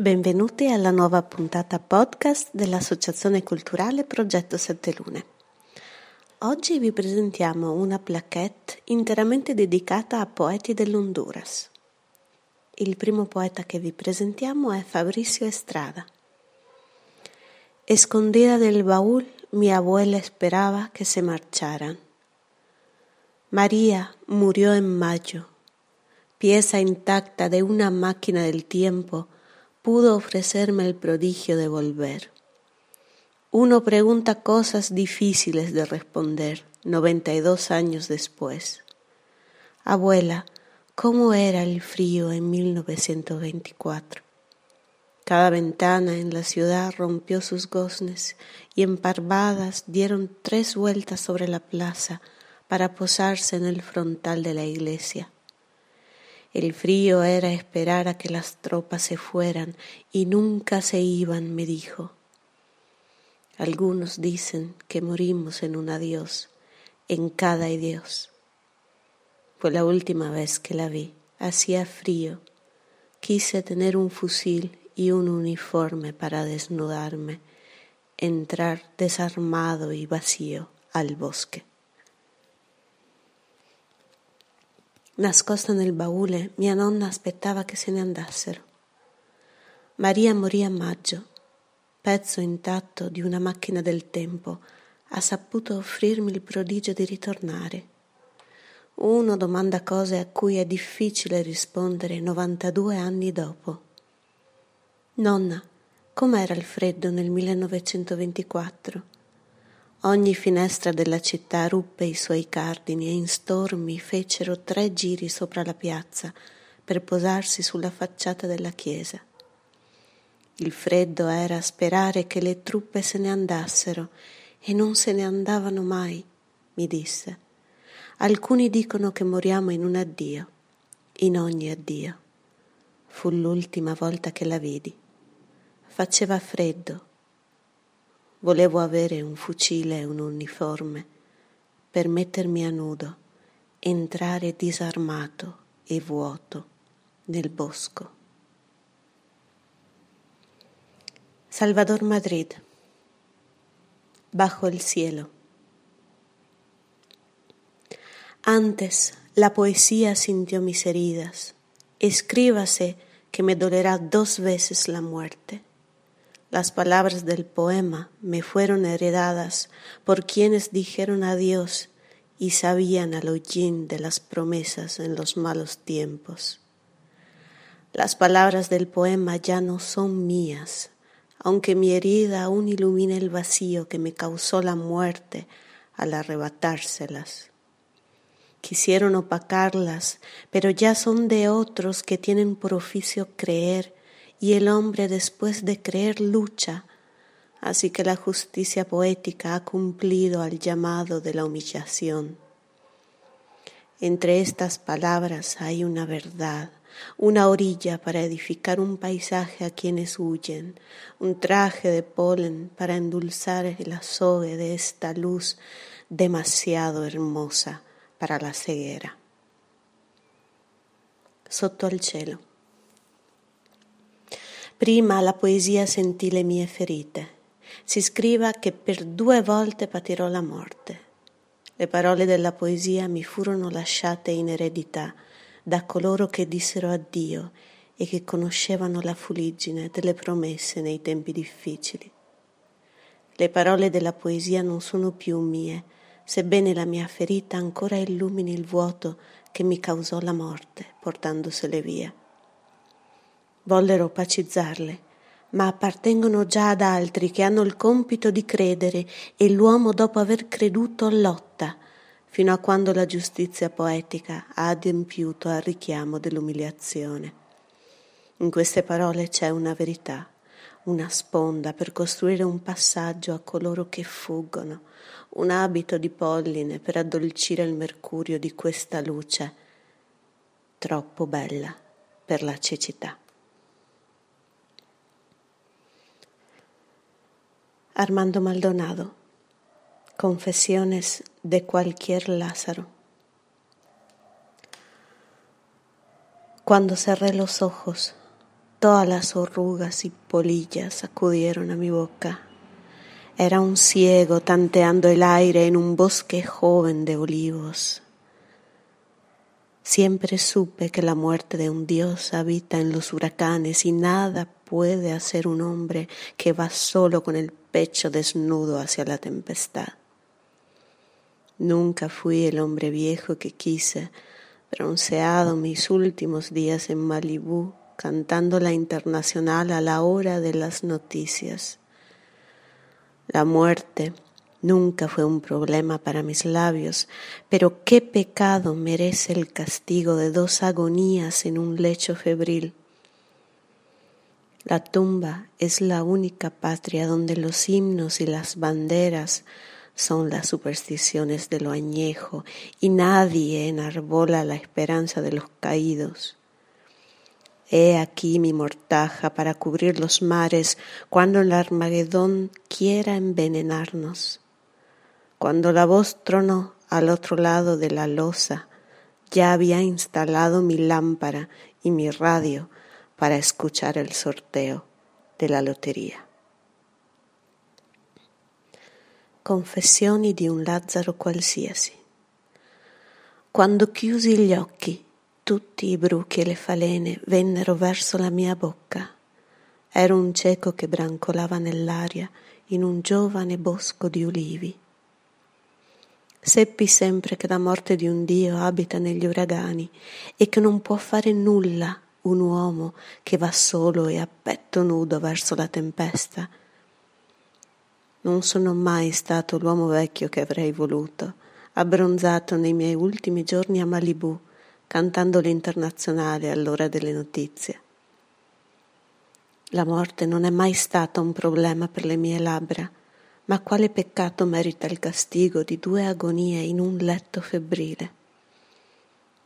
Benvenuti alla nuova puntata podcast dell'Associazione Culturale Progetto Sette Lune. Oggi vi presentiamo una plaquette interamente dedicata a poeti dell'Honduras. Il primo poeta che vi presentiamo è Fabricio Estrada. Escondida del baúl, mi abuela esperaba que se marcharan. María murió en mayo, pieza intacta de una máquina del tiempo pudo ofrecerme el prodigio de volver. Uno pregunta cosas difíciles de responder noventa y dos años después. Abuela, ¿cómo era el frío en 1924? Cada ventana en la ciudad rompió sus goznes y emparvadas dieron tres vueltas sobre la plaza para posarse en el frontal de la iglesia. El frío era esperar a que las tropas se fueran y nunca se iban, me dijo. Algunos dicen que morimos en un adiós, en cada adiós. Fue la última vez que la vi. Hacía frío. Quise tener un fusil y un uniforme para desnudarme, entrar desarmado y vacío al bosque. Nascosta nel baule, mia nonna aspettava che se ne andassero. Maria morì a maggio, pezzo intatto di una macchina del tempo, ha saputo offrirmi il prodigio di ritornare. Uno domanda cose a cui è difficile rispondere 92 anni dopo. Nonna, com'era il freddo nel 1924? Ogni finestra della città ruppe i suoi cardini e in stormi fecero tre giri sopra la piazza per posarsi sulla facciata della chiesa. Il freddo era sperare che le truppe se ne andassero e non se ne andavano mai, mi disse. Alcuni dicono che moriamo in un addio, in ogni addio. Fu l'ultima volta che la vidi. Faceva freddo Volevo avere un fucile e un uniforme per mettermi a nudo, entrare disarmato e vuoto nel bosco. Salvador Madrid, bajo el cielo. Antes la poesía sintió mis heridas. Escríbase que me dolerá dos veces la muerte. Las palabras del poema me fueron heredadas por quienes dijeron adiós y sabían al hollín de las promesas en los malos tiempos. Las palabras del poema ya no son mías, aunque mi herida aún ilumina el vacío que me causó la muerte al arrebatárselas. Quisieron opacarlas, pero ya son de otros que tienen por oficio creer y el hombre después de creer lucha, así que la justicia poética ha cumplido al llamado de la humillación. Entre estas palabras hay una verdad, una orilla para edificar un paisaje a quienes huyen, un traje de polen para endulzar el azogue de esta luz demasiado hermosa para la ceguera. Sotto al cielo. Prima la poesia sentì le mie ferite. Si scriva che per due volte patirò la morte. Le parole della poesia mi furono lasciate in eredità da coloro che dissero addio e che conoscevano la fuliggine delle promesse nei tempi difficili. Le parole della poesia non sono più mie, sebbene la mia ferita ancora illumini il vuoto che mi causò la morte, portandosele via vollero pacizzarle, ma appartengono già ad altri che hanno il compito di credere e l'uomo dopo aver creduto lotta fino a quando la giustizia poetica ha adempiuto al richiamo dell'umiliazione. In queste parole c'è una verità, una sponda per costruire un passaggio a coloro che fuggono, un abito di polline per addolcire il mercurio di questa luce troppo bella per la cecità. Armando Maldonado. Confesiones de cualquier Lázaro. Cuando cerré los ojos, todas las orugas y polillas acudieron a mi boca. Era un ciego tanteando el aire en un bosque joven de olivos. Siempre supe que la muerte de un dios habita en los huracanes y nada puede hacer un hombre que va solo con el pecho desnudo hacia la tempestad. Nunca fui el hombre viejo que quise, bronceado mis últimos días en Malibú, cantando la internacional a la hora de las noticias. La muerte nunca fue un problema para mis labios, pero qué pecado merece el castigo de dos agonías en un lecho febril. La tumba es la única patria donde los himnos y las banderas son las supersticiones de lo añejo y nadie enarbola la esperanza de los caídos. He aquí mi mortaja para cubrir los mares cuando el Armagedón quiera envenenarnos. Cuando la voz tronó al otro lado de la losa, ya había instalado mi lámpara y mi radio para escuchar el sorteo de la loteria. Confessioni di un Lazzaro qualsiasi. Quando chiusi gli occhi, tutti i bruchi e le falene vennero verso la mia bocca. Ero un cieco che brancolava nell'aria in un giovane bosco di ulivi. Seppi sempre che la morte di un Dio abita negli uragani e che non può fare nulla un uomo che va solo e a petto nudo verso la tempesta. Non sono mai stato l'uomo vecchio che avrei voluto, abbronzato nei miei ultimi giorni a Malibù, cantando l'internazionale all'ora delle notizie. La morte non è mai stata un problema per le mie labbra, ma quale peccato merita il castigo di due agonie in un letto febbrile?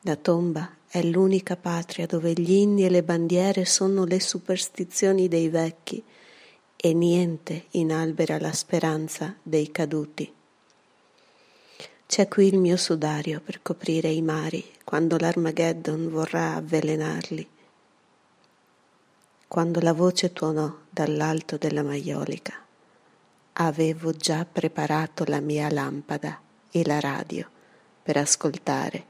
La tomba è l'unica patria dove gli inni e le bandiere sono le superstizioni dei vecchi e niente inalbera la speranza dei caduti. C'è qui il mio sudario per coprire i mari quando l'Armageddon vorrà avvelenarli. Quando la voce tuonò dall'alto della maiolica, avevo già preparato la mia lampada e la radio per ascoltare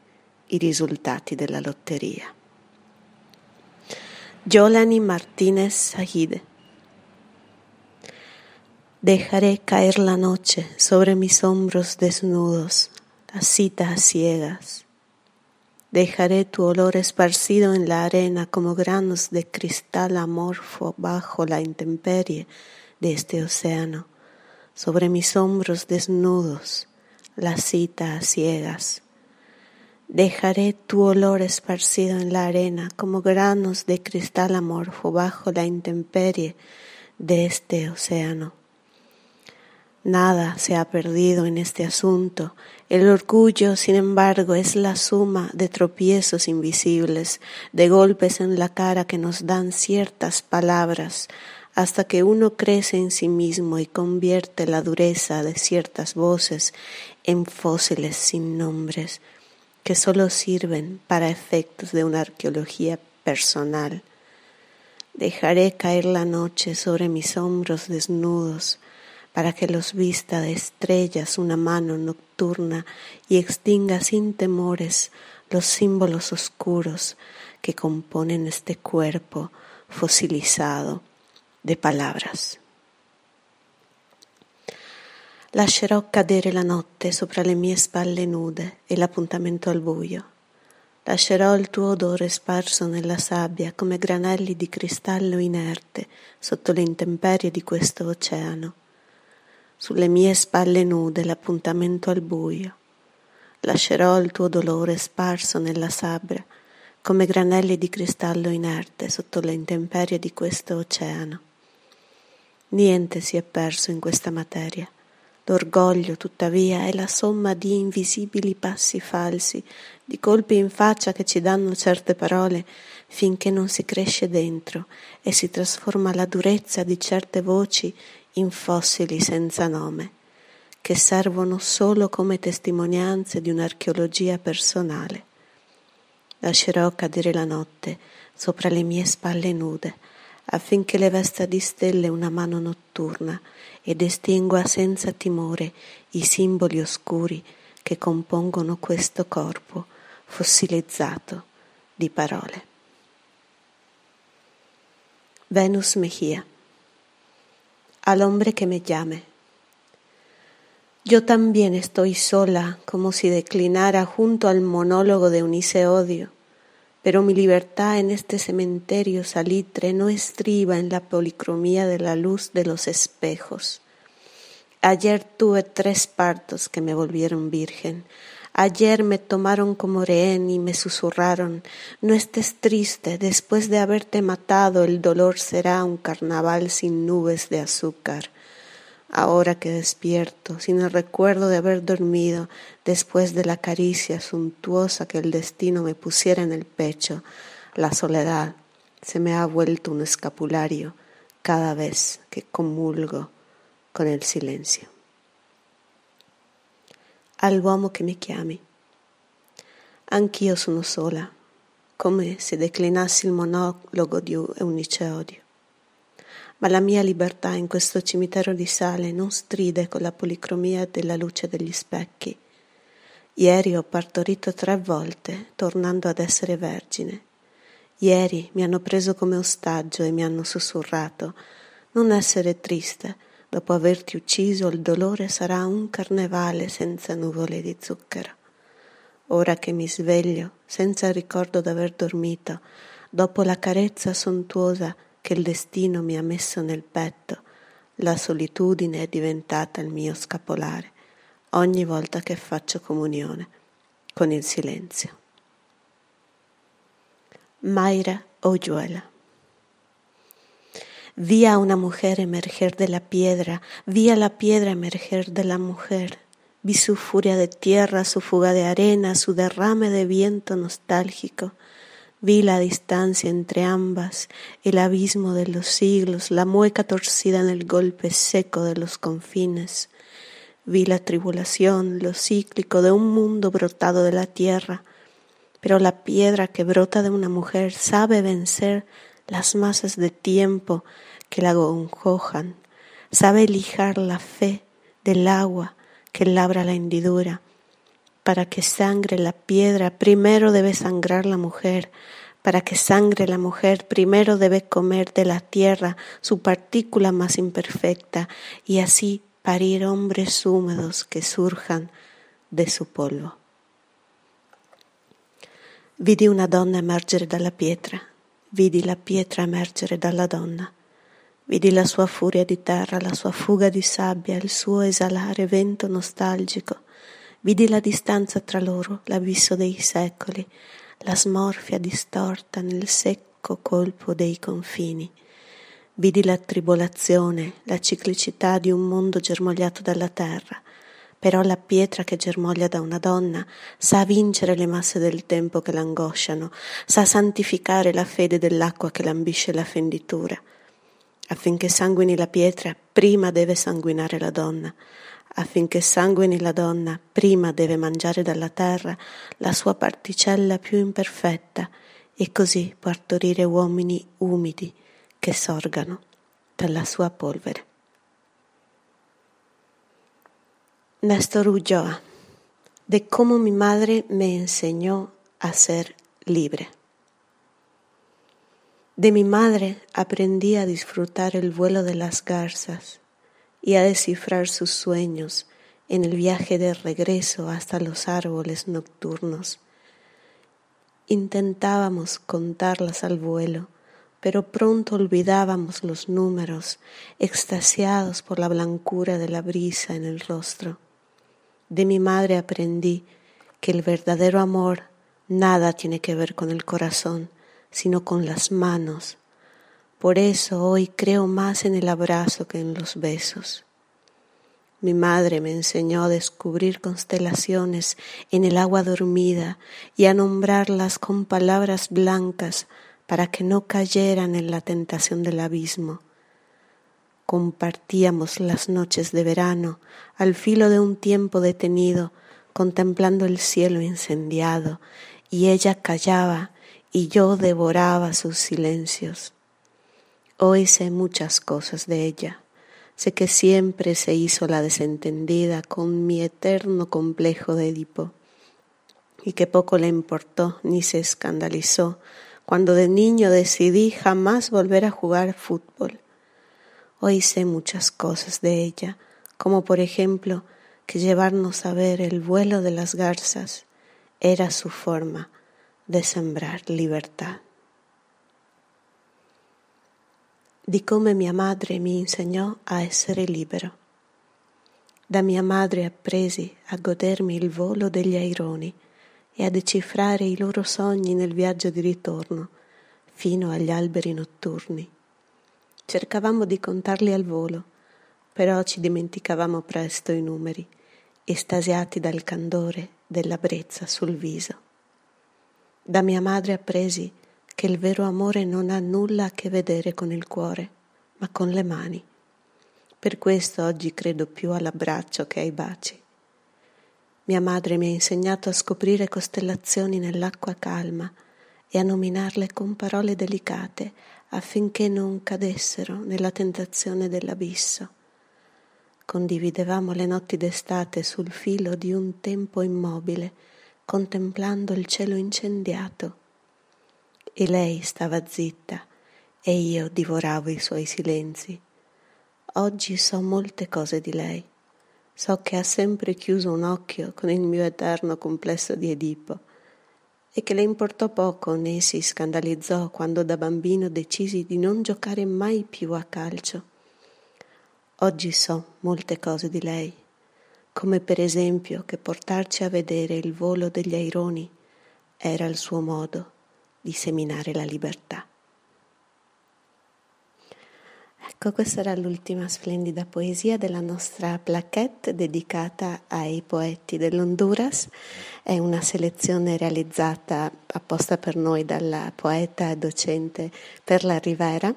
i risultati della lotteria. Yolani Martínez Sahide Dejaré caer la noche sobre mis hombros desnudos, las citas ciegas. Dejaré tu olor esparcido en la arena como granos de cristal amorfo bajo la intemperie de este océano, sobre mis hombros desnudos, las citas ciegas Dejaré tu olor esparcido en la arena como granos de cristal amorfo bajo la intemperie de este océano. Nada se ha perdido en este asunto. El orgullo, sin embargo, es la suma de tropiezos invisibles, de golpes en la cara que nos dan ciertas palabras, hasta que uno crece en sí mismo y convierte la dureza de ciertas voces en fósiles sin nombres que solo sirven para efectos de una arqueología personal. Dejaré caer la noche sobre mis hombros desnudos para que los vista de estrellas una mano nocturna y extinga sin temores los símbolos oscuros que componen este cuerpo fosilizado de palabras. Lascerò cadere la notte sopra le mie spalle nude e l'appuntamento al buio. Lascerò il tuo odore sparso nella sabbia come granelli di cristallo inerte sotto le intemperie di questo oceano. Sulle mie spalle nude l'appuntamento al buio. Lascerò il tuo dolore sparso nella sabbia come granelli di cristallo inerte sotto le intemperie di questo oceano. Niente si è perso in questa materia L'orgoglio, tuttavia, è la somma di invisibili passi falsi, di colpi in faccia che ci danno certe parole finché non si cresce dentro e si trasforma la durezza di certe voci in fossili senza nome, che servono solo come testimonianze di un'archeologia personale. Lascerò cadere la notte sopra le mie spalle nude affinché le vesta di stelle una mano notturna ed estingua senza timore i simboli oscuri che compongono questo corpo fossilizzato di parole. Venus Mejía. Al hombre que me llame. Yo también estoy sola, como si declinara junto al monólogo de Unice Odio pero mi libertad en este cementerio salitre no estriba en la policromía de la luz de los espejos. Ayer tuve tres partos que me volvieron virgen. Ayer me tomaron como rehén y me susurraron, no estés triste, después de haberte matado el dolor será un carnaval sin nubes de azúcar. Ahora que despierto, sin el recuerdo de haber dormido, después de la caricia suntuosa que el destino me pusiera en el pecho, la soledad se me ha vuelto un escapulario cada vez che comulgo con il silenzio. All'uomo che mi chiami. Anch'io sono sola, come se declinassi il monologo di Odio ma la mia libertà in questo cimitero di sale non stride con la policromia della luce degli specchi. Ieri ho partorito tre volte, tornando ad essere vergine. Ieri mi hanno preso come ostaggio e mi hanno sussurrato non essere triste, dopo averti ucciso il dolore sarà un carnevale senza nuvole di zucchero. Ora che mi sveglio, senza il ricordo d'aver dormito, dopo la carezza sontuosa che il destino mi ha messo nel petto, la solitudine è diventata il mio scapolare ogni volta che faccio comunione con il silenzio. Mayra Oyuela. Vi a una mujer emerger de la piedra, vi a la piedra emerger de la mujer, vi su furia de tierra, su fuga de arena, su derrame de viento nostálgico, Vi la distancia entre ambas, el abismo de los siglos, la mueca torcida en el golpe seco de los confines. Vi la tribulación, lo cíclico de un mundo brotado de la tierra, pero la piedra que brota de una mujer sabe vencer las masas de tiempo que la gonjojan, sabe lijar la fe del agua que labra la hendidura para que sangre la piedra, primero debe sangrar la mujer. Para que sangre la mujer, primero debe comer de la tierra su partícula más imperfecta y así parir hombres húmedos que surjan de su polvo. Vidi una donna emergere dalla pietra, vidi la pietra emergere dalla donna, vidi la sua furia di terra, la sua fuga di sabbia, il suo esalare vento nostalgico, Vidi la distanza tra loro, l'abisso dei secoli, la smorfia distorta nel secco colpo dei confini. Vidi la tribolazione, la ciclicità di un mondo germogliato dalla terra, però la pietra che germoglia da una donna sa vincere le masse del tempo che l'angosciano, sa santificare la fede dell'acqua che lambisce la fenditura. Affinché sanguini la pietra, prima deve sanguinare la donna affinché sanguini la donna, prima deve mangiare dalla terra la sua particella più imperfetta e così partorire uomini umidi che sorgano dalla sua polvere. Néstor Ulloa, de cómo mi madre me enseñó a ser libre. De mi madre aprendí a disfrutar el vuelo de las garzas y a descifrar sus sueños en el viaje de regreso hasta los árboles nocturnos. Intentábamos contarlas al vuelo, pero pronto olvidábamos los números, extasiados por la blancura de la brisa en el rostro. De mi madre aprendí que el verdadero amor nada tiene que ver con el corazón, sino con las manos, por eso hoy creo más en el abrazo que en los besos. Mi madre me enseñó a descubrir constelaciones en el agua dormida y a nombrarlas con palabras blancas para que no cayeran en la tentación del abismo. Compartíamos las noches de verano al filo de un tiempo detenido, contemplando el cielo incendiado, y ella callaba y yo devoraba sus silencios. Hoy sé muchas cosas de ella. Sé que siempre se hizo la desentendida con mi eterno complejo de Edipo y que poco le importó ni se escandalizó cuando de niño decidí jamás volver a jugar fútbol. Hoy sé muchas cosas de ella, como por ejemplo que llevarnos a ver el vuelo de las garzas era su forma de sembrar libertà. Di come mia madre mi insegnò a essere libero. Da mia madre appresi a godermi il volo degli aironi e a decifrare i loro sogni nel viaggio di ritorno fino agli alberi notturni. Cercavamo di contarli al volo, però ci dimenticavamo presto i numeri, estasiati dal candore della brezza sul viso. Da mia madre appresi che il vero amore non ha nulla a che vedere con il cuore, ma con le mani. Per questo oggi credo più all'abbraccio che ai baci. Mia madre mi ha insegnato a scoprire costellazioni nell'acqua calma e a nominarle con parole delicate affinché non cadessero nella tentazione dell'abisso. Condividevamo le notti d'estate sul filo di un tempo immobile contemplando il cielo incendiato. E lei stava zitta e io divoravo i suoi silenzi. Oggi so molte cose di lei. So che ha sempre chiuso un occhio con il mio eterno complesso di Edipo e che le importò poco né si scandalizzò quando da bambino decisi di non giocare mai più a calcio. Oggi so molte cose di lei come per esempio che portarci a vedere il volo degli aironi era il suo modo di seminare la libertà. Ecco, questa era l'ultima splendida poesia della nostra plaquette dedicata ai poeti dell'Honduras. È una selezione realizzata apposta per noi dalla poeta e docente Perla Rivera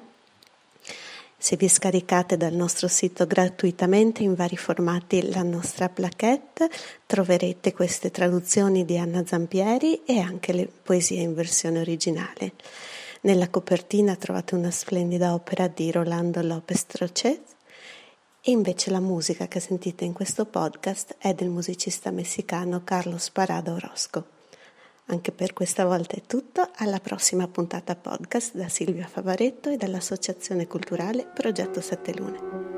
se vi scaricate dal nostro sito gratuitamente in vari formati la nostra plaquette, troverete queste traduzioni di Anna Zampieri e anche le poesie in versione originale. Nella copertina trovate una splendida opera di Rolando Lopez Trochet e invece la musica che sentite in questo podcast è del musicista messicano Carlos Parado Orozco. Anche per questa volta è tutto, alla prossima puntata podcast da Silvia Favaretto e dall'Associazione Culturale Progetto Sette Lune.